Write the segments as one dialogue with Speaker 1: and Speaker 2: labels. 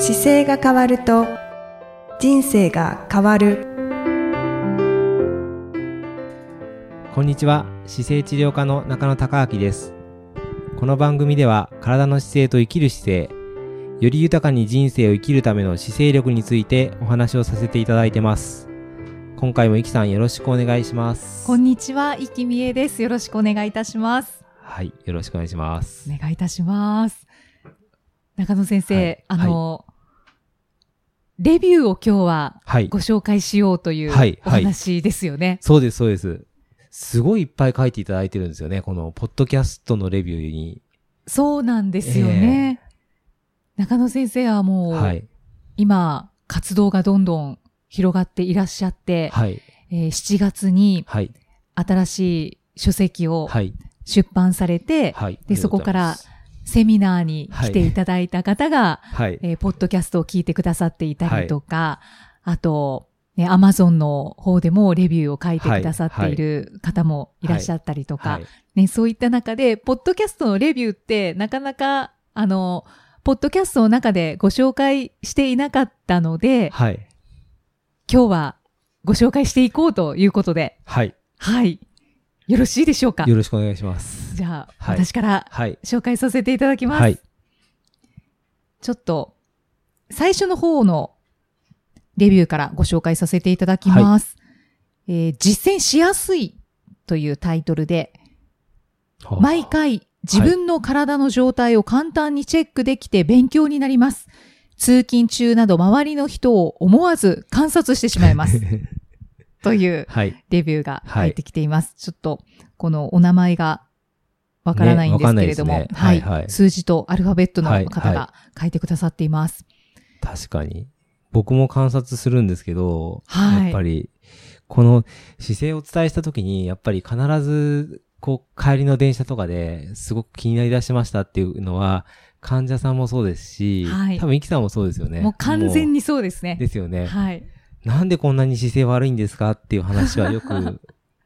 Speaker 1: 姿勢が変わると人生が変わる。
Speaker 2: こんにちは。姿勢治療科の中野孝明です。この番組では体の姿勢と生きる姿勢より豊かに人生を生きるための姿勢力についてお話をさせていただいてます。今回もいきさんよろしくお願いします。
Speaker 3: こんにちは、いきみえです。よろしくお願いいたします。
Speaker 2: はい。よろしくお願いします。
Speaker 3: お願いいたします。中野先生、
Speaker 2: はい。
Speaker 3: あの、レビューを今日は
Speaker 2: はい。
Speaker 3: ご紹介しようという
Speaker 2: はい
Speaker 3: お話ですよね。
Speaker 2: そうですそうです。すごいいっぱい書いていただいてるんですよねこのポッドキャストのレビューに。
Speaker 3: そうなんですよね。中野先生はもう、
Speaker 2: はい。
Speaker 3: 今、活動がどんどん広がっていらっしゃって、
Speaker 2: はい。
Speaker 3: えー7月に
Speaker 2: はい。
Speaker 3: 新しい書籍を
Speaker 2: はい。
Speaker 3: 出版されて、
Speaker 2: はい。
Speaker 3: で、そこからセミナーに来ていただいた方が、
Speaker 2: はい。
Speaker 3: えーポッドキャストを聞いてくださっていたりとか、あと、ね、アマゾンの方でもレビューを書いてくださっている方もいらっしゃったりとか、
Speaker 2: はい。
Speaker 3: ね、そういった中で、ポッドキャストのレビューってなかなか、あの、ポッドキャストの中でご紹介していなかったので、
Speaker 2: はい。
Speaker 3: 今日はご紹介していこうということで、
Speaker 2: はい。
Speaker 3: はい。よろしいでしょうか？
Speaker 2: よろしくお願いします
Speaker 3: じゃあ、
Speaker 2: はい
Speaker 3: 私から
Speaker 2: はい
Speaker 3: 紹介させていただきます。
Speaker 2: はい
Speaker 3: ちょっと、最初の方のレビューからご紹介させていただきます。えー実践しやすいというタイトルで、毎回自分の体の状態を簡単にチェックできて勉強になります。通勤中など周りの人を思わず観察してしまいます。という
Speaker 2: はい
Speaker 3: レビューが入ってきています。ちょっと、このお名前がわからないんですけれども、
Speaker 2: ねねはいはい
Speaker 3: 数字とアルファベットの
Speaker 2: はい
Speaker 3: 方が書いてくださっています。
Speaker 2: 確かに。僕も観察するんですけど、
Speaker 3: はい
Speaker 2: やっぱり、この姿勢をお伝えした時に、やっぱり必ず、こう、帰りの電車とかですごく気になりだしましたっていうのは、患者さんもそうですし、
Speaker 3: はい
Speaker 2: 多分、イキさんもそうですよね。
Speaker 3: もう完全
Speaker 2: に。
Speaker 3: にそうですね。
Speaker 2: ですよね。
Speaker 3: はい。
Speaker 2: なんでこんなに姿勢悪いんですかっていう話はよく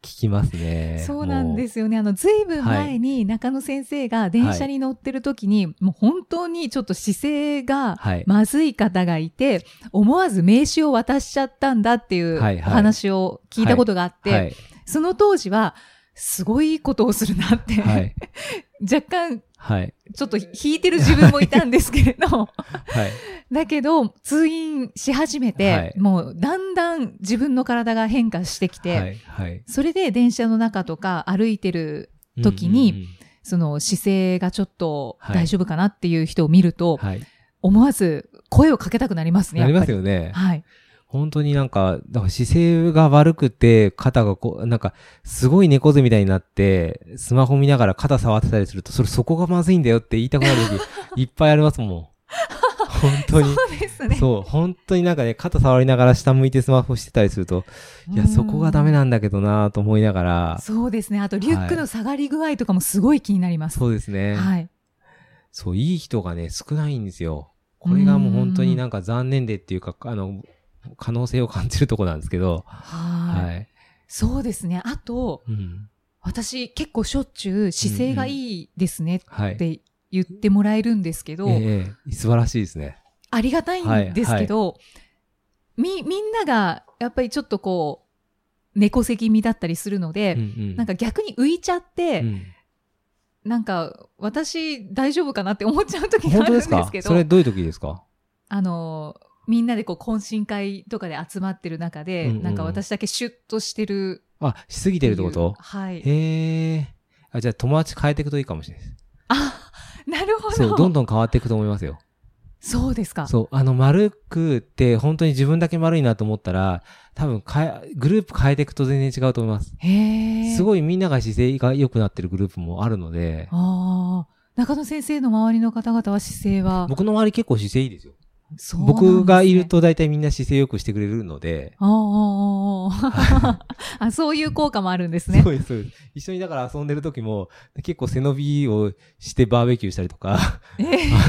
Speaker 2: 聞きますね。。
Speaker 3: そうなんですすよね。あの、ずいぶん前に中野先生が電車に乗ってる時に、もう本当にちょっと姿勢が
Speaker 2: はい。
Speaker 3: まずい方がいて、思わず名刺を渡しちゃったんだっていう話を聞いたことがあって、
Speaker 2: はい。
Speaker 3: その当時は、すごいことをするなって、
Speaker 2: はい。
Speaker 3: 若干
Speaker 2: はい。
Speaker 3: ちょっと引いてる自分もいたんですけれど、
Speaker 2: はい。
Speaker 3: だけど、通院し始めて、
Speaker 2: はい
Speaker 3: もうだんだん自分の体が変化してきて、
Speaker 2: はい。はい。
Speaker 3: それで電車の中とか歩いてる時に
Speaker 2: うんうんうん
Speaker 3: その姿勢がちょっと
Speaker 2: はい
Speaker 3: 大丈夫かなっていう人を見ると、
Speaker 2: はい。
Speaker 3: 思わず声をかけたくなりますね。
Speaker 2: なりますよね。
Speaker 3: はい。
Speaker 2: 本当になんか、だから姿勢が悪くて、肩がこう、なんか、すごい猫背みたいになって、スマホ見ながら肩触ってたりすると、それそこがまずいんだよって言いたくなる時、いっぱいありますもん。本当に。
Speaker 3: そうですね。
Speaker 2: そう、本当になんかね、肩触りながら下向いてスマホしてたりすると、いや、
Speaker 3: うん
Speaker 2: そこがダメなんだけどなと思いながら、
Speaker 3: そうですね。あと、リュックの下がり具合とかもすごい気になります。
Speaker 2: そうですね。
Speaker 3: はい。
Speaker 2: そう、いい人がね、少ないんですよ。これがもう本当になんか残念でっていうか、あの、可能性を感じるとこなんですけど、
Speaker 3: はい。
Speaker 2: はい。
Speaker 3: そうですね。あと、
Speaker 2: うん。
Speaker 3: 私結構しょっちゅう姿勢がいいですね
Speaker 2: はい。
Speaker 3: って言ってもらえるんですけど、
Speaker 2: ええ素晴らしいですね。
Speaker 3: ありがたいんですけど、み、みんながやっぱりちょっとこう、猫背気味だったりするので、
Speaker 2: うんうん
Speaker 3: なんか逆に浮いちゃって、
Speaker 2: うん
Speaker 3: なんか私大丈夫かなって思っちゃう時があるんですけど、
Speaker 2: それどういう時ですか？
Speaker 3: あの、みんなでこう懇親会とかで集まってる中で、
Speaker 2: うんうんうん
Speaker 3: なんか私だけシュッとしてる
Speaker 2: あ、しすぎてるってこと？
Speaker 3: はい。
Speaker 2: へえ。あ、じゃあ友達変えていくといいかもしれないです。
Speaker 3: あ、なるほど。
Speaker 2: そう、どんどん変わっていくと思いますよ。
Speaker 3: そうですか。
Speaker 2: そう、あの、丸くって本当に自分だけ丸いなと思ったら、多分変え、グループ変えていくと全然違うと思います。
Speaker 3: へえ。
Speaker 2: すごいみんなが姿勢が良くなってるグループもあるので、
Speaker 3: ああ。中野先生の周りの方々は姿勢は、
Speaker 2: 僕の周り結構姿勢いいですよ。僕がいる。と大体みんな姿勢良くしてくれるので、
Speaker 3: ああそういう効果もあるんですね
Speaker 2: そ。うです、そうです。一緒にだから遊んでる時も、結構背伸びをしてバーベキューしたりとか、
Speaker 3: ええ
Speaker 2: あ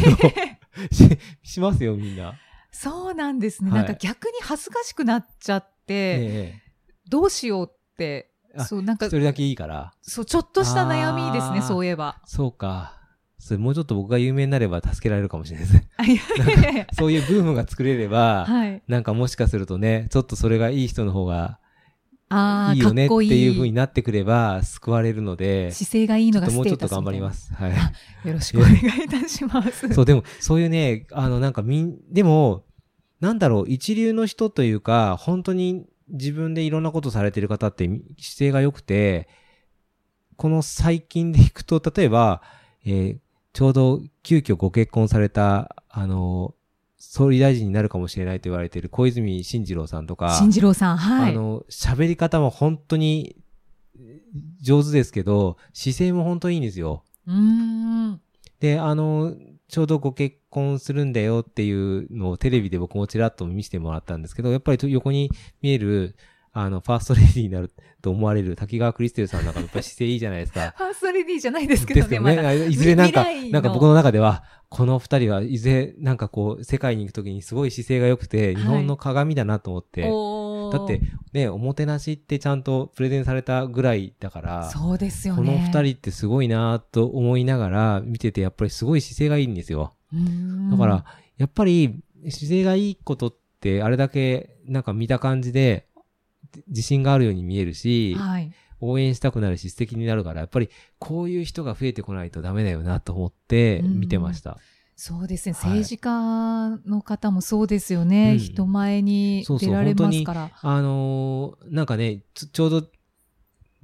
Speaker 2: の、し、しますよ、みんな。
Speaker 3: そうなんですね。
Speaker 2: はい
Speaker 3: なんか逆に恥ずかしくなっちゃって、
Speaker 2: え
Speaker 3: どうしようって、
Speaker 2: あ
Speaker 3: そう、なんか
Speaker 2: えそ、れだけいいから。
Speaker 3: そう、ちょっとした悩みですね、そういえば。
Speaker 2: そうか。それもうちょっと僕が有名になれば助けられるかもしれ ないですね。そういうブームが作れれば、
Speaker 3: はい。
Speaker 2: なんかもしかするとね、ちょっとそれがいい人の方が
Speaker 3: ああ、
Speaker 2: いいよねって
Speaker 3: いい。
Speaker 2: いう風になってくれば救われるので、
Speaker 3: 姿勢がいいのがス
Speaker 2: もうちょっと頑張ります。はい。
Speaker 3: よろしくお願いいたします。
Speaker 2: そう、でも、そういうね、あの、なんかみん、でも、なんだろう、一流の人というか、本当に自分でいろんなことされてる方ってみ姿勢が良くて、この最近でいくと、例えば、えーちょうど急遽ご結婚された、あの、総理大臣になるかもしれないと言われている小泉進次郎さんとか、
Speaker 3: 新次郎さん、はい。
Speaker 2: あの、喋り方も本当に上手ですけど、姿勢も本当にいいんですよ。
Speaker 3: うーん。
Speaker 2: で、あの、ちょうどご結婚するんだよっていうのをテレビで僕もちらっと見せてもらったんですけど、やっぱりと横に見える、あの、ファーストレディーになると思われる滝川クリステルさんなんかもやっぱり姿勢いいじゃないですか。
Speaker 3: ファーストレディーじゃないですけどね、
Speaker 2: ですよね。
Speaker 3: ま
Speaker 2: いずれなんかなんか僕の中では、この二人はいずれなんかこう、世界に行くときにすごい姿勢が良くて、
Speaker 3: はい
Speaker 2: 日本の鏡だなと思って、
Speaker 3: おー
Speaker 2: だって、ね、おもてなしってちゃんとプレゼンされたぐらいだから、
Speaker 3: そうですよね。
Speaker 2: この二人ってすごいなと思いながら見てて、やっぱりすごい姿勢がいいんですよ。だから、やっぱり姿勢がいいことって、あれだけなんか見た感じで、自信があるように見えるし、
Speaker 3: はい。
Speaker 2: 応援したくなるし素敵になるから、やっぱりこういう人が増えてこないとダメだよなと思って見てました。
Speaker 3: そうですね。
Speaker 2: はい
Speaker 3: 政治家の方もそうですよね。
Speaker 2: うん
Speaker 3: 人前に
Speaker 2: そうそう
Speaker 3: 出られますから。
Speaker 2: あのーなんかね、ちょちょうど、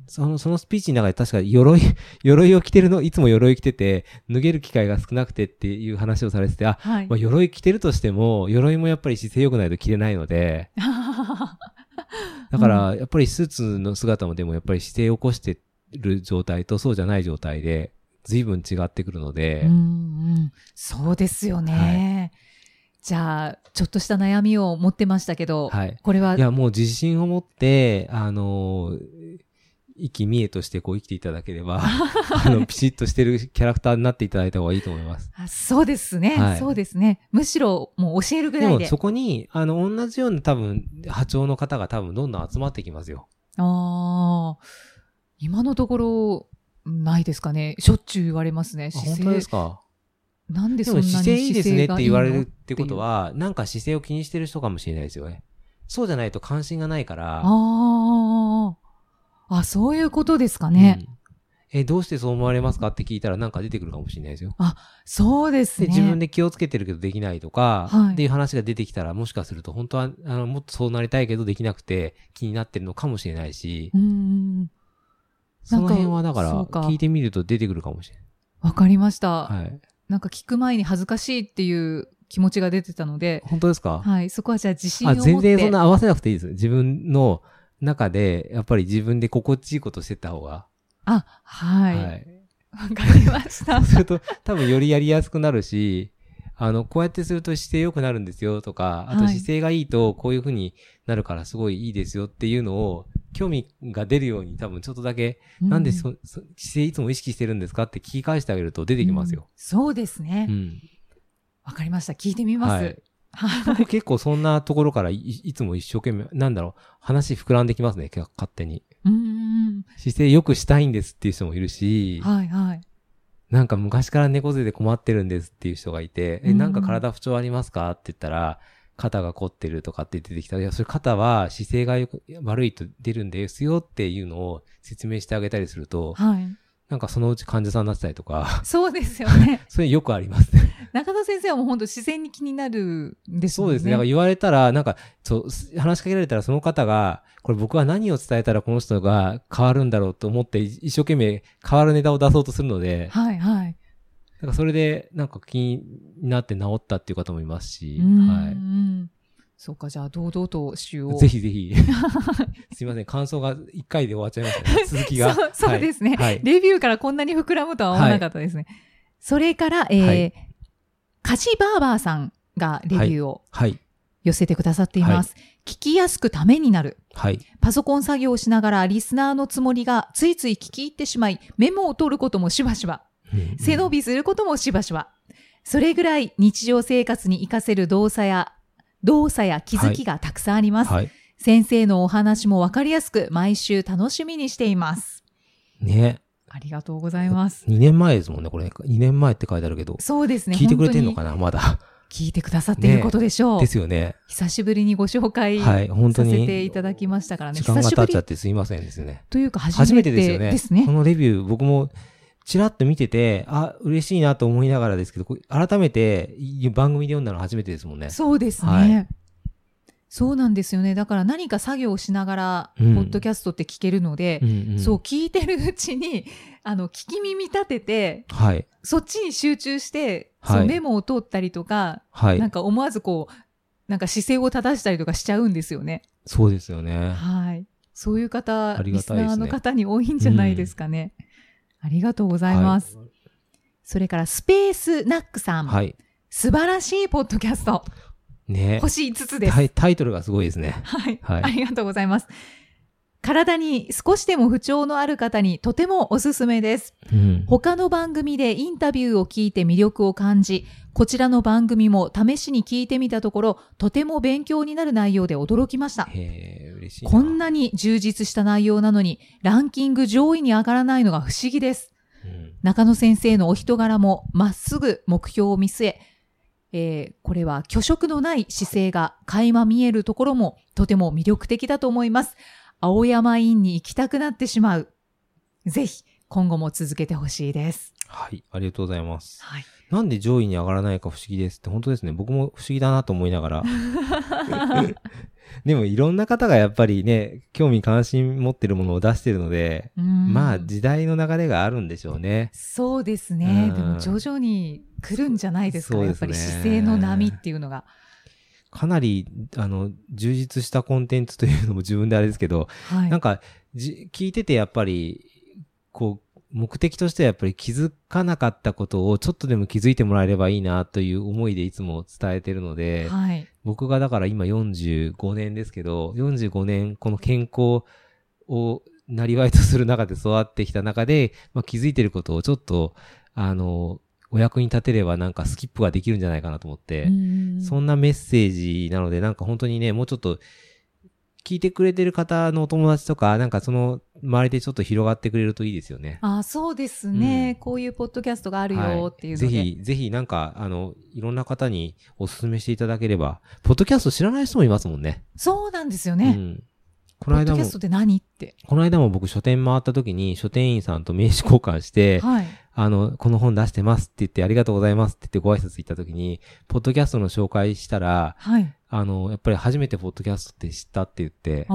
Speaker 2: その、そのスピーチの中で確か鎧、鎧を着てるの、いつも鎧着てて、脱げる機会が少なくてっていう話をされてて、あ、
Speaker 3: はい。
Speaker 2: まあ、鎧着てるとしても、鎧もやっぱり姿勢良くないと着れないので、だから、やっぱりスーツの姿もでもやっぱり姿勢を起こしてる状態とそうじゃない状態で、随分違ってくるので、
Speaker 3: うんうん、そうですよね。じゃあ、ちょっとした悩みを持ってましたけど、
Speaker 2: はい。
Speaker 3: これはい
Speaker 2: や、もう自信を持って、あのー、生き見えとしてこう生きていただければ、あの、ピシッとしてるキャラクターになっていただいた方がいいと思います。
Speaker 3: あそうですね、
Speaker 2: はい
Speaker 3: そうですね。むしろもう教えるぐらいで。
Speaker 2: でもそこに、あの、同じような多分、波長の方が多分どんどん集まってきますよ。
Speaker 3: ああ、今のところ、ないですかね。しょっちゅう言われますね。
Speaker 2: あ
Speaker 3: 姿勢。
Speaker 2: 本当ですか？
Speaker 3: なんで
Speaker 2: で
Speaker 3: そんなに姿
Speaker 2: 勢いいですねって言われるってことは、なんか姿勢を気にしてる人かもしれないですよね。そうじゃないと関心がないから。
Speaker 3: ああ、あ、そういうことですかね。
Speaker 2: うんえ、どうしてそう思われますかって聞いたらなんか出てくるかもしれないですよ。
Speaker 3: そうですね。
Speaker 2: で、自分で気をつけてるけどできないとか、
Speaker 3: はい
Speaker 2: っていう話が出てきたら、もしかすると本当は、あの、もっとそうなりたいけどできなくて気になってるのかもしれないし
Speaker 3: う、ん。
Speaker 2: その辺はだから、聞いてみると出てくるかもしれ
Speaker 3: わかりました。
Speaker 2: ない。はい。
Speaker 3: なんか聞く前に恥ずかしいっていう気持ちが出てたので、
Speaker 2: 本当ですか？
Speaker 3: はい、そこはじゃあ自信を
Speaker 2: あ、
Speaker 3: 持って。
Speaker 2: 全然そんな合わせなくていいです。自分の中で、やっぱり自分で心地いいことしてった方が。
Speaker 3: あ、はい。わ、
Speaker 2: はい。
Speaker 3: かりました
Speaker 2: そう。すると、多分よりやりやすくなるし、あの、こうやってすると姿勢良くなるんですよとか、あと
Speaker 3: はい
Speaker 2: 姿勢がいいとこういう風になるからすごいいいですよっていうのを、興味が出るように多分ちょっとだけ、なんでそそ姿勢いつも意識してるんですかって聞き返してあげると出てきますよ。
Speaker 3: うんそうですね
Speaker 2: う。ん。
Speaker 3: わ、かりました。聞いてみます。
Speaker 2: はい
Speaker 3: はい。
Speaker 2: 僕結構そんなところからいいつも一生懸命、なんだろう、話膨らんできますね、勝手に。
Speaker 3: うーん。
Speaker 2: 姿勢良くしたいんですっていう人もいるし、
Speaker 3: はい、はい。
Speaker 2: なんか昔から猫背で困ってるんですっていう人がいて、え、
Speaker 3: うん
Speaker 2: なんか体不調ありますかって言ったら、肩が凝ってるとかって出てきたら、いや、それ肩は姿勢がよく悪いと出るんですよっていうのを説明してあげたりすると、
Speaker 3: はい。
Speaker 2: なんかそのうち患者さんになってたりとか、
Speaker 3: そうですよね。
Speaker 2: それよくありますね。
Speaker 3: 中田先生はもう本当自然に気になるんですね。
Speaker 2: そうですね。だから言われたら、なんか、そう、話しかけられたらその方が、これ僕は何を伝えたらこの人が変わるんだろうと思って、一生懸命変わるネタを出そうとするので、
Speaker 3: はい、はい。
Speaker 2: なんかそれで、なんか気になって治ったっていう方もいますし、
Speaker 3: うーん
Speaker 2: は
Speaker 3: そうか、じゃあ堂々と詩を。
Speaker 2: い。ぜひぜひ。すいません、感想が1回で終わっちゃいましたね。続きが。
Speaker 3: そうそうですね、
Speaker 2: はい。
Speaker 3: レビューからこんなに膨らむとは思わなかったですね。それから、えー
Speaker 2: はい
Speaker 3: カジバーバーさんがレビューを
Speaker 2: はい。
Speaker 3: 寄せてくださっています。聞きやすくためになる。
Speaker 2: はい。
Speaker 3: パソコン作業をしながらリスナーのつもりがついつい聞き入ってしまい、メモを取ることもしばしば。背伸びすることもしばしば。それぐらい日常生活に活かせる動作や、動作や気づきがたくさんあります。
Speaker 2: はい。
Speaker 3: 先生のお話もわかりやすく毎週楽しみにしています。
Speaker 2: ね。
Speaker 3: ありがとうございます。
Speaker 2: 2年前ですもんね、これ。2年前って書いてあるけど。
Speaker 3: そうですね。
Speaker 2: 聞いてくれてんの
Speaker 3: 本
Speaker 2: かな、まだ。
Speaker 3: 聞いてくださっていることでしょう。
Speaker 2: ですよね。
Speaker 3: 久しぶりにご紹介
Speaker 2: はい、本当
Speaker 3: させて
Speaker 2: に
Speaker 3: い。ただきましたからね。
Speaker 2: 時間が経っちゃってすいませんですね。
Speaker 3: というか初
Speaker 2: 初め
Speaker 3: めて
Speaker 2: てですよね。
Speaker 3: ですね
Speaker 2: こ。のレビュー、僕も、ちらっと見てて、あ、嬉しいなと思いながらですけど、改めて番組で読んだの初めてですもんね。
Speaker 3: そうですね。
Speaker 2: はい
Speaker 3: そうなんですよね。だから何か作業をしながら、
Speaker 2: うん
Speaker 3: ポッドキャストって聞けるので、
Speaker 2: うんうん
Speaker 3: そう、聞いてるうちに、あの、聞き耳立てて、
Speaker 2: はい。
Speaker 3: そっちに集中して、
Speaker 2: はい
Speaker 3: そうメモを取ったりとか、
Speaker 2: はい
Speaker 3: なん。か思わずこう、なんか姿勢を正したりとかしちゃうんですよね。
Speaker 2: そうですよね。
Speaker 3: はい。そういう方、
Speaker 2: あり
Speaker 3: リスナーの方に多いんじゃないですかね。ありがとうございます。それから、スペースナックさん。
Speaker 2: はい。はい。
Speaker 3: 素晴らしいポッドキャスト。
Speaker 2: ね
Speaker 3: 星5つです。
Speaker 2: タイタイトルがすごいですね。
Speaker 3: はい、
Speaker 2: はい
Speaker 3: ありがとうございます。体に少しでも不調のある方にとてもおすすめです。
Speaker 2: うん。
Speaker 3: 他の番組でインタビューを聞いて魅力を感じ、こちらの番組も試しに聞いてみたところ、とても勉強になる内容で驚きました。
Speaker 2: 嬉しいな。
Speaker 3: こんなに充実した内容なのに、ランキング上位に上がらないのが不思議です。
Speaker 2: うん。
Speaker 3: 中野先生のお人柄もまっすぐ目標を見据え、えーこれは虚色のない姿勢が垣間見えるところもとても魅力的だと思います。青山院に行きたくなってしまう。ぜひ今後も続けてほしいです。
Speaker 2: はい。ありがとうございます。
Speaker 3: はい。
Speaker 2: なんで上位に上がらないか不思議ですって、本当ですね。僕も不思議だなと思いながら。でもいろんな方がやっぱりね、興味関心持ってるものを出してるので、まあ時代の流れがあるんでしょうね。
Speaker 3: そうですね。
Speaker 2: うん
Speaker 3: でも徐々に来るんじゃないですか。
Speaker 2: ね
Speaker 3: やっぱり姿勢の波っていうのが。
Speaker 2: かなり、あの、充実したコンテンツというのも自分であれですけど、
Speaker 3: はい。
Speaker 2: なんか、じ、聞いててやっぱり、こう、目的としてはやっぱり気づかなかったことをちょっとでも気づいてもらえればいいなという思いでいつも伝えてるので、
Speaker 3: はい。
Speaker 2: 僕がだから今45年ですけど、45年この健康をなりわいとする中で育ってきた中で、まあ、気づいてることをちょっと、あの、お役に立てればなんかスキップができるんじゃないかなと思って、
Speaker 3: うん
Speaker 2: そんなメッセージなので、なんか本当にね、もうちょっと、聞いてくれてる方のお友達とか、なんかその周りでちょっと広がってくれるといいですよね。
Speaker 3: あ、そうですね、
Speaker 2: うん
Speaker 3: こういうポッドキャストがある
Speaker 2: はい
Speaker 3: よっていうので。
Speaker 2: ぜひ、ぜひなんか、あの、いろんな方にお勧めしていただければ、ポッドキャスト知らない人もいますもんね。
Speaker 3: そうなんですよね。
Speaker 2: うん。この間も
Speaker 3: ポッドキャス、トって何って。
Speaker 2: この間も僕書店回った時に書店員さんと名刺交換して、
Speaker 3: はい。
Speaker 2: あの、この本出してますって言ってありがとうございますって言ってご挨拶行った時に、ポッドキャストの紹介したら、
Speaker 3: はい。
Speaker 2: あの、やっぱり初めてポッドキャストって知ったって言って、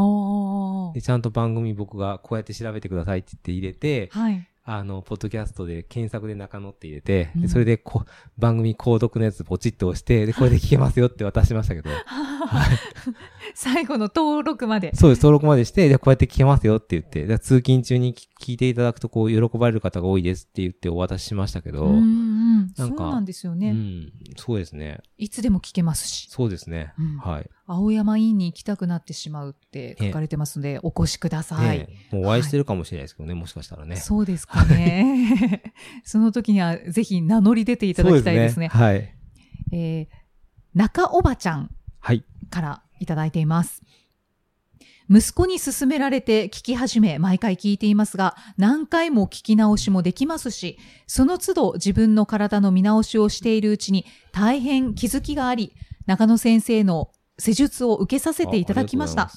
Speaker 2: で、ちゃんと番組僕がこうやって調べてくださいって言って入れて、
Speaker 3: はい。
Speaker 2: あの、ポッドキャストで検索で中野って入れて、
Speaker 3: うん
Speaker 2: で、それでこ、番組購読のやつポチッと押して、で、これで聞けますよって渡しましたけど、
Speaker 3: 最後の登録まで。
Speaker 2: そうです、登録までして、で、こうやって聞けますよって言って、で通勤中に聞聞いていただくと、こう、喜ばれる方が多いですって言ってお渡ししましたけど、
Speaker 3: うんうん。
Speaker 2: なんか
Speaker 3: そうなんですよ
Speaker 2: う
Speaker 3: ね、
Speaker 2: ん、そうですね。
Speaker 3: いつでも聞けますし。
Speaker 2: そうですね。
Speaker 3: うん
Speaker 2: はい。
Speaker 3: 青山院に行きたくなってしまうって書かれてますので、お越しください。
Speaker 2: もうお会いしてるかもしれないですけどね、もしかしたらね。
Speaker 3: そうですかね。その時にはぜひ名乗り出ていただきたいですね。
Speaker 2: はい。
Speaker 3: えー中おばちゃん
Speaker 2: はい。
Speaker 3: からいただいています。息子に勧められて聞き始め、毎回聞いていますが、何回も聞き直しもできますし、その都度自分の体の見直しをしているうちに大変気づきがあり、中野先生の施術を受けさせていただきました。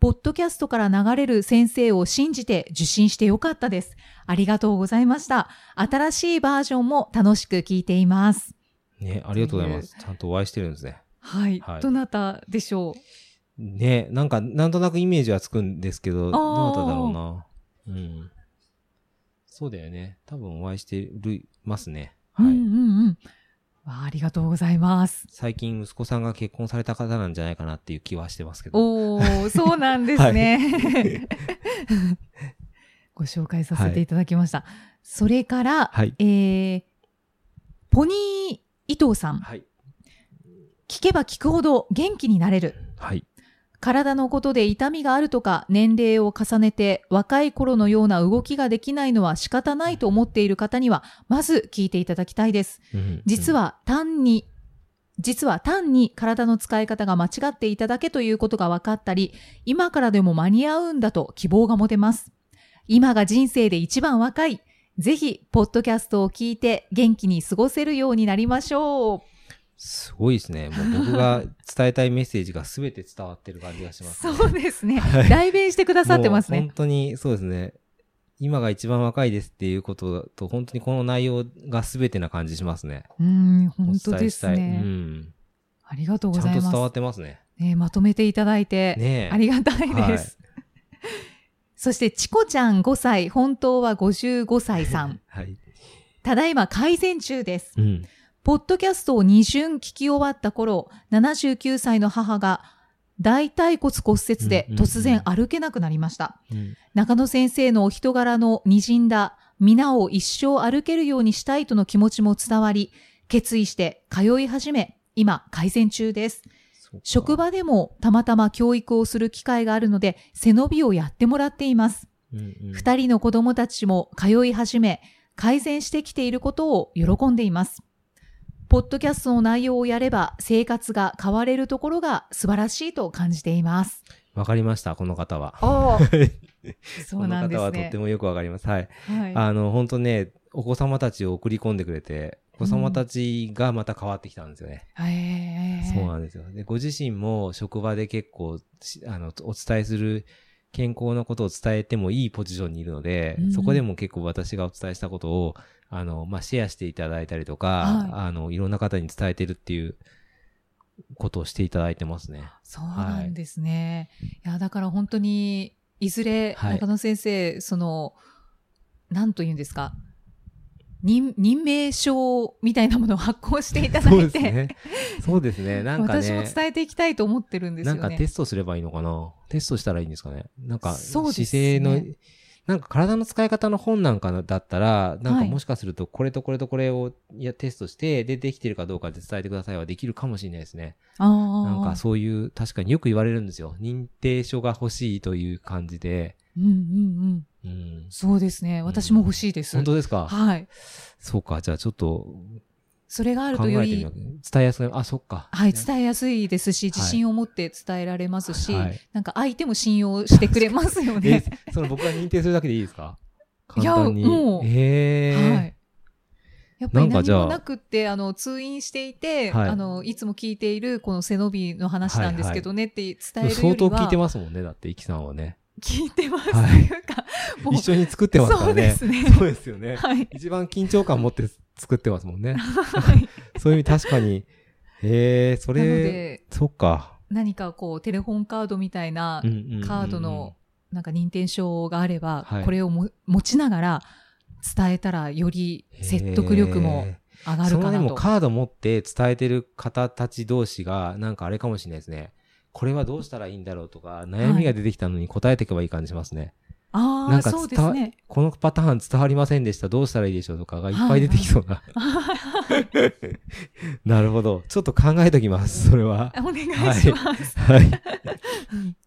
Speaker 3: ポッドキャストから流れる先生を信じて受診してよかったです。ありがとうございました。新しいバージョンも楽しく聞いています。
Speaker 2: ね、ありがとうございます。ちゃんとお会いしてるんですね。
Speaker 3: はい。
Speaker 2: はい
Speaker 3: どなたでしょう？
Speaker 2: ね、なんか、なんとなくイメージはつくんですけど、
Speaker 3: ー
Speaker 2: どなただろうな。うん。そうだよね。多分お会いしてる、ますね。はい。
Speaker 3: うんうんうん。わあありがとうございます。
Speaker 2: 最近息子さんが結婚された方なんじゃないかなっていう気はしてますけど。
Speaker 3: おー、そうなんですね。ご紹介させていただきました。それから、
Speaker 2: はい。
Speaker 3: えー、ポニー伊藤さん。
Speaker 2: はい。
Speaker 3: 聞けば聞くほど元気になれる。
Speaker 2: はい。
Speaker 3: 体のことで痛みがあるとか年齢を重ねて若い頃のような動きができないのは仕方ないと思っている方にはまず聞いていただきたいです。
Speaker 2: うん
Speaker 3: 実、は単に、実は単に体の使い方が間違っていただけということが分かったり、今からでも間に合うんだと希望が持てます。今が人生で一番若い、ぜひ、ポッドキャストを聞いて元気に過ごせるようになりましょう。
Speaker 2: すごいですね。もう僕が伝えたいメッセージが全て伝わってる感じがします、
Speaker 3: そうですね。
Speaker 2: はい
Speaker 3: 代弁してくださってますね
Speaker 2: 本。当にそうですね。今が一番若いですっていうことと、本当にこの内容が全てな感じしますね。
Speaker 3: うん、本当です。ね。
Speaker 2: うん。
Speaker 3: ありがとうご
Speaker 2: ちゃんと伝わ
Speaker 3: ざいます。
Speaker 2: ってますね。
Speaker 3: ね、まとめていただいて、
Speaker 2: ねえ。
Speaker 3: ありがたいです。そして、チコちゃん5歳、本当は55歳さん。
Speaker 2: はい。
Speaker 3: ただいま改善中です。
Speaker 2: うん。
Speaker 3: ポッドキャストを二巡聞き終わった頃、79歳の母が大腿骨骨折で
Speaker 2: うんうんうん
Speaker 3: 突然歩けなくなりました。
Speaker 2: うん。
Speaker 3: 中野先生のお人柄の滲んだ皆を一生歩けるようにしたいとの気持ちも伝わり、決意して通い始め、今改善中です。職場でもたまたま教育をする機会があるので、背伸びをやってもらっています。
Speaker 2: うんうん
Speaker 3: 二人の子供たちも通い始め、改善してきていることを喜んでいます。ポッドキャストの内容をやれば生活が変われるところが素晴らしいと感じています。
Speaker 2: わかりました、この方は。
Speaker 3: お そう
Speaker 2: この
Speaker 3: なんですね
Speaker 2: 方はとって。もよくわかります。はい。
Speaker 3: はい
Speaker 2: あの、本当ね、お子様たちを送り込んでくれて、お子様たちがまた変わってきたんですよね。
Speaker 3: へー
Speaker 2: そうなんですよ。で、ご自身も職場で結構し、あの、お伝えする健康のことを伝えてもいいポジションにいるので、
Speaker 3: うん
Speaker 2: そこでも結構私がお伝えしたことを、あの、まあ、シェアしていただいたりとか、
Speaker 3: はい
Speaker 2: あの、いろんな方に伝えてるっていうことをしていただいてますね。
Speaker 3: そうなんですね。い、や、だから本当に、いずれ、
Speaker 2: はい
Speaker 3: 中野先生、その、なんと言うんですか、任任命書みたいなものを発行していただ
Speaker 2: そう
Speaker 3: いて、
Speaker 2: ですね。そうですね。なんかね。
Speaker 3: 私も伝えていきたいと思ってるんですよね。
Speaker 2: なんかテストすればいいのかな？テストしたらいいんですかね？なんか、姿
Speaker 3: ね
Speaker 2: 勢の、なんか体の使い方の本なんかだったら、なん
Speaker 3: はい
Speaker 2: かもしかするとこれとこれとこれをいやテストして、で、できてるかどうかで伝えてくださいはできるかもしれないですね。なんかそういう、確かによく言われるんですよ。認定書が欲しいという感じで。
Speaker 3: うんうんうん。
Speaker 2: うん。
Speaker 3: そうですね。私も欲しいです。
Speaker 2: 本当ですか？
Speaker 3: はい。
Speaker 2: そうか。じゃあちょっと
Speaker 3: それがある
Speaker 2: 考
Speaker 3: とより。
Speaker 2: 伝えやすい。あ、そっか。
Speaker 3: はい、伝えやすいですし、自信を持って伝えられますし、
Speaker 2: はい
Speaker 3: なんか相手も信用してくれますよ
Speaker 2: え
Speaker 3: ね。、
Speaker 2: その僕が認定するだけでいいですか？
Speaker 3: いや
Speaker 2: 簡単に。
Speaker 3: もう
Speaker 2: へー
Speaker 3: はい。やっぱり何
Speaker 2: なんかじゃあ
Speaker 3: もなくって、あの、通院していて、
Speaker 2: はい
Speaker 3: あの、いつも聞いているこの背伸びの話なんですけどねって伝えるよりは。
Speaker 2: 相当聞いてますもんね。だって、イキさんはね。
Speaker 3: 聞いてます。
Speaker 2: はい
Speaker 3: というか、
Speaker 2: 一緒に作ってますからね。
Speaker 3: そうですね
Speaker 2: そうですよね。
Speaker 3: はい。
Speaker 2: 一番緊張感持って作ってますもんね。
Speaker 3: はい。
Speaker 2: そういう意味確かに。へえ、そ
Speaker 3: なの
Speaker 2: れ、
Speaker 3: で、
Speaker 2: そっか。
Speaker 3: 何かこう、テレフォンカードみたいなカードの、なんか認定証があれば、
Speaker 2: はい
Speaker 3: これをも持ちながら伝えたらより説得力も
Speaker 2: へ
Speaker 3: 上が
Speaker 2: ーそのでも
Speaker 3: るかなと。
Speaker 2: カード持って伝えてる方たち同士が、なんかあれかもしれないですね。これはどうしたらいいんだろうとか、悩みが出てきたのに答えていけばいい感じしますね。
Speaker 3: ああ、
Speaker 2: なんか
Speaker 3: そうですね。
Speaker 2: このパターン伝わりませんでした。どうしたらいいでしょうとかがいっぱい出てきそうな。なるほど。ちょっと考えときます。それは。
Speaker 3: お願いします。
Speaker 2: はい。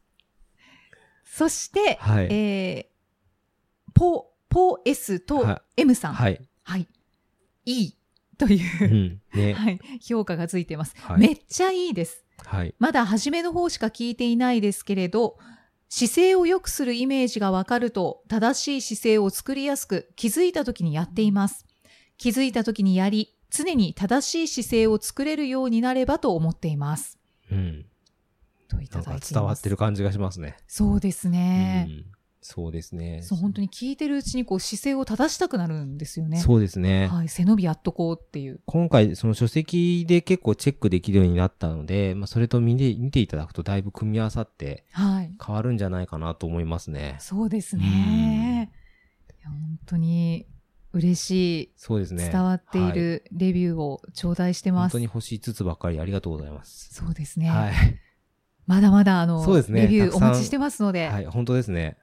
Speaker 3: そして、
Speaker 2: はい。
Speaker 3: えー、ポ、ポ S と
Speaker 2: は
Speaker 3: M さん。はい。
Speaker 2: はい。
Speaker 3: いいというう、
Speaker 2: ん。ね。
Speaker 3: はい、評価がついてます、
Speaker 2: はい
Speaker 3: めっちゃいいです。
Speaker 2: はい。
Speaker 3: まだ初めの方しか聞いていないですけれど、姿勢を良くするイメージがわかると、正しい姿勢を作りやすく、気づいた時にやっています。気づいた時にやり、常に正しい姿勢を作れるようになればと思っています。
Speaker 2: うん。
Speaker 3: といただいています。
Speaker 2: 伝わってる感じがしますね。
Speaker 3: そうですね。
Speaker 2: うん。そうですね。
Speaker 3: そう、本当に聞いてるうちにこう姿勢を正したくなるんですよね。
Speaker 2: そうですね。
Speaker 3: はい、背伸びやっとこうっていう。
Speaker 2: 今回、その書籍で結構チェックできるようになったので、まあ、それと見て、見ていただくとだいぶ組み合わさって
Speaker 3: はい。
Speaker 2: 変わるんじゃないかなと思いますね。
Speaker 3: そうですね。いや本当に嬉しい、
Speaker 2: そうですね。
Speaker 3: 伝わってい
Speaker 2: はい
Speaker 3: るレビューを頂戴してます。
Speaker 2: 本当に星5つばっかりありがとうございます。
Speaker 3: そうですね。
Speaker 2: はい。
Speaker 3: まだまだあの、
Speaker 2: そうですね
Speaker 3: レビューお待ちしてますので、
Speaker 2: はい、本当ですね。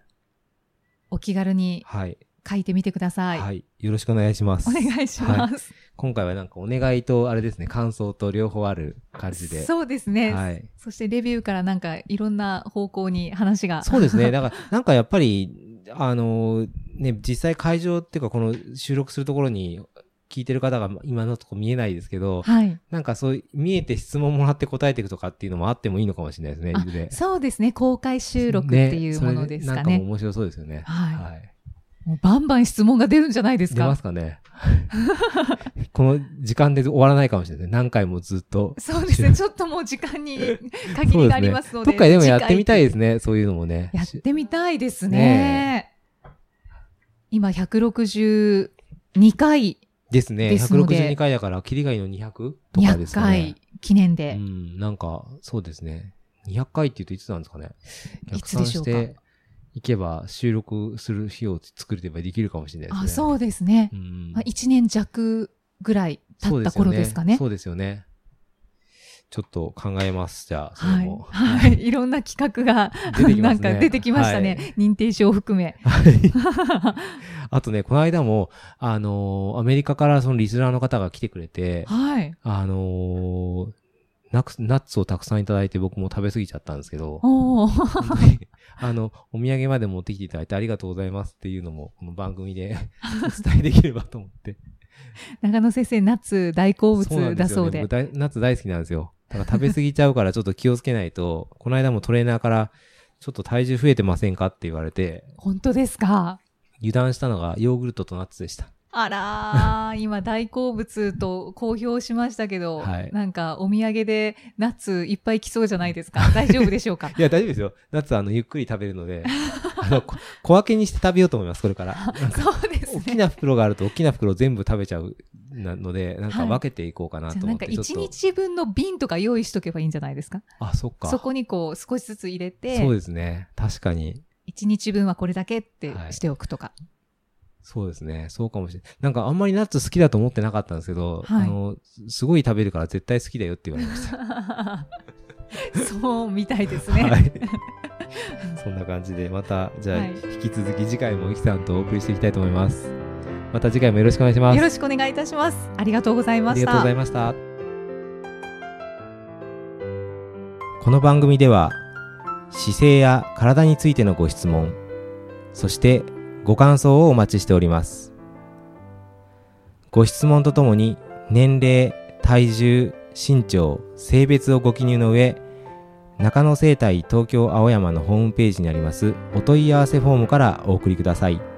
Speaker 3: お気軽に
Speaker 2: はい。
Speaker 3: 書いてみてくださ。
Speaker 2: はいい。よろしくお願いします。
Speaker 3: お願いします。
Speaker 2: 今回はなんかお願いと、あれですね、感想と両方ある感じで。
Speaker 3: そうですね、
Speaker 2: はい。
Speaker 3: そしてレビューからなんかいろんな方向に話が。
Speaker 2: そうですね。だから、なんかやっぱり、あのね、実際会場っていうかこの収録するところに聞いてる方が今のとこ見えないですけど、
Speaker 3: はい。
Speaker 2: なんかそういう、見えて質問もらって答えていくとかっていうのもあってもいいのかもしれないですね。
Speaker 3: そうですね。公開収録っていうものですかね。
Speaker 2: それなんかも面白そうですよね。
Speaker 3: はい
Speaker 2: はい。
Speaker 3: もうバンバン質問が出るんじゃないですか
Speaker 2: 出ますかね。この時間で終わらないかもしれない。何回もずっと。
Speaker 3: そうですね。ちょっともう時間に限りがありますので。
Speaker 2: どっかでもやってみたいです
Speaker 3: ね。
Speaker 2: ね。そういうのもね。
Speaker 3: やってみたいですね。
Speaker 2: ね
Speaker 3: 今162回、
Speaker 2: ですね。
Speaker 3: ですので
Speaker 2: 162回だから、切りがいいの200とかで
Speaker 3: 200
Speaker 2: すかね
Speaker 3: 回。記念
Speaker 2: う
Speaker 3: で。
Speaker 2: ん、なんか、そうですね。200回って言うといつなんですかね。
Speaker 3: いつでしょうか？
Speaker 2: 逆算していけば、収録する日を作ればできるかもしれないですね。
Speaker 3: あ、そうですね
Speaker 2: う。ん。
Speaker 3: まあ、1年弱ぐらい経った頃ですかね。
Speaker 2: そうですよね。ちょっと考えます。じゃあ、それ
Speaker 3: はい
Speaker 2: も。。
Speaker 3: はい。いろんな企画が、
Speaker 2: ね
Speaker 3: なんか出てきましたね。認定証を含め。
Speaker 2: あとね、この間も、あのーアメリカからそのリスナーの方が来てくれて、
Speaker 3: はい。
Speaker 2: あのーナッツをたくさんいただいて僕も食べ過ぎちゃったんですけど、あの、お土産まで持ってきていただいてありがとうございますっていうのも、この番組で お伝えできればと思って。
Speaker 3: 長野先生、ナッツ大好物だそうで。
Speaker 2: 僕大ナッツ大好きなんですよ。だから食べ過ぎちゃうからちょっと気をつけないと、この間もトレーナーから、ちょっと体重増えてませんかって言われて、
Speaker 3: 本当ですか？
Speaker 2: 油断したのがヨーグルトとナッツでした。
Speaker 3: あらー、今大好物と公表しましたけど、
Speaker 2: はい
Speaker 3: なんかお土産でナッツいっぱい来そうじゃないですか？大丈夫でしょうか？
Speaker 2: いや、大丈夫ですよ。ナッツはあの、ゆっくり食べるので、あの、こ小分けにして食べようと思います、これから。
Speaker 3: そうですね。
Speaker 2: 大きな袋があると、大きな袋全部食べちゃうなので、なんか
Speaker 3: はい
Speaker 2: 分けていこうかなと思って、ちょっ
Speaker 3: 1
Speaker 2: と。
Speaker 3: 日分の瓶とか用意しとけばいいんじゃないですか？
Speaker 2: あ、そっか。
Speaker 3: そこにこう少しずつ入れて、
Speaker 2: そうですね。確かに。
Speaker 3: 1日分はこれだけって
Speaker 2: はい
Speaker 3: しておくとか。
Speaker 2: そうですね。そうかもしれない。なんかあんまりナッツ好きだと思ってなかったんですけど、
Speaker 3: はい
Speaker 2: あの、すごい食べるから絶対好きだよって言われました。
Speaker 3: そうみたいですね。
Speaker 2: はい。そんな感じで、また、じゃあ、
Speaker 3: はい
Speaker 2: 引き続き次回もイキさんとお送りしていきたいと思います。また次回もよろしくお願いします。
Speaker 3: よろしくお願いいたします。ありがとうございました。
Speaker 2: ありがとうございました。この番組では姿勢や体についてのご質問、そしてご感想をお待ちしております。ご質問とともに年齢、体重、身長、性別をご記入の上、中野生態東京青山のホームページにありますお問い合わせフォームからお送りください。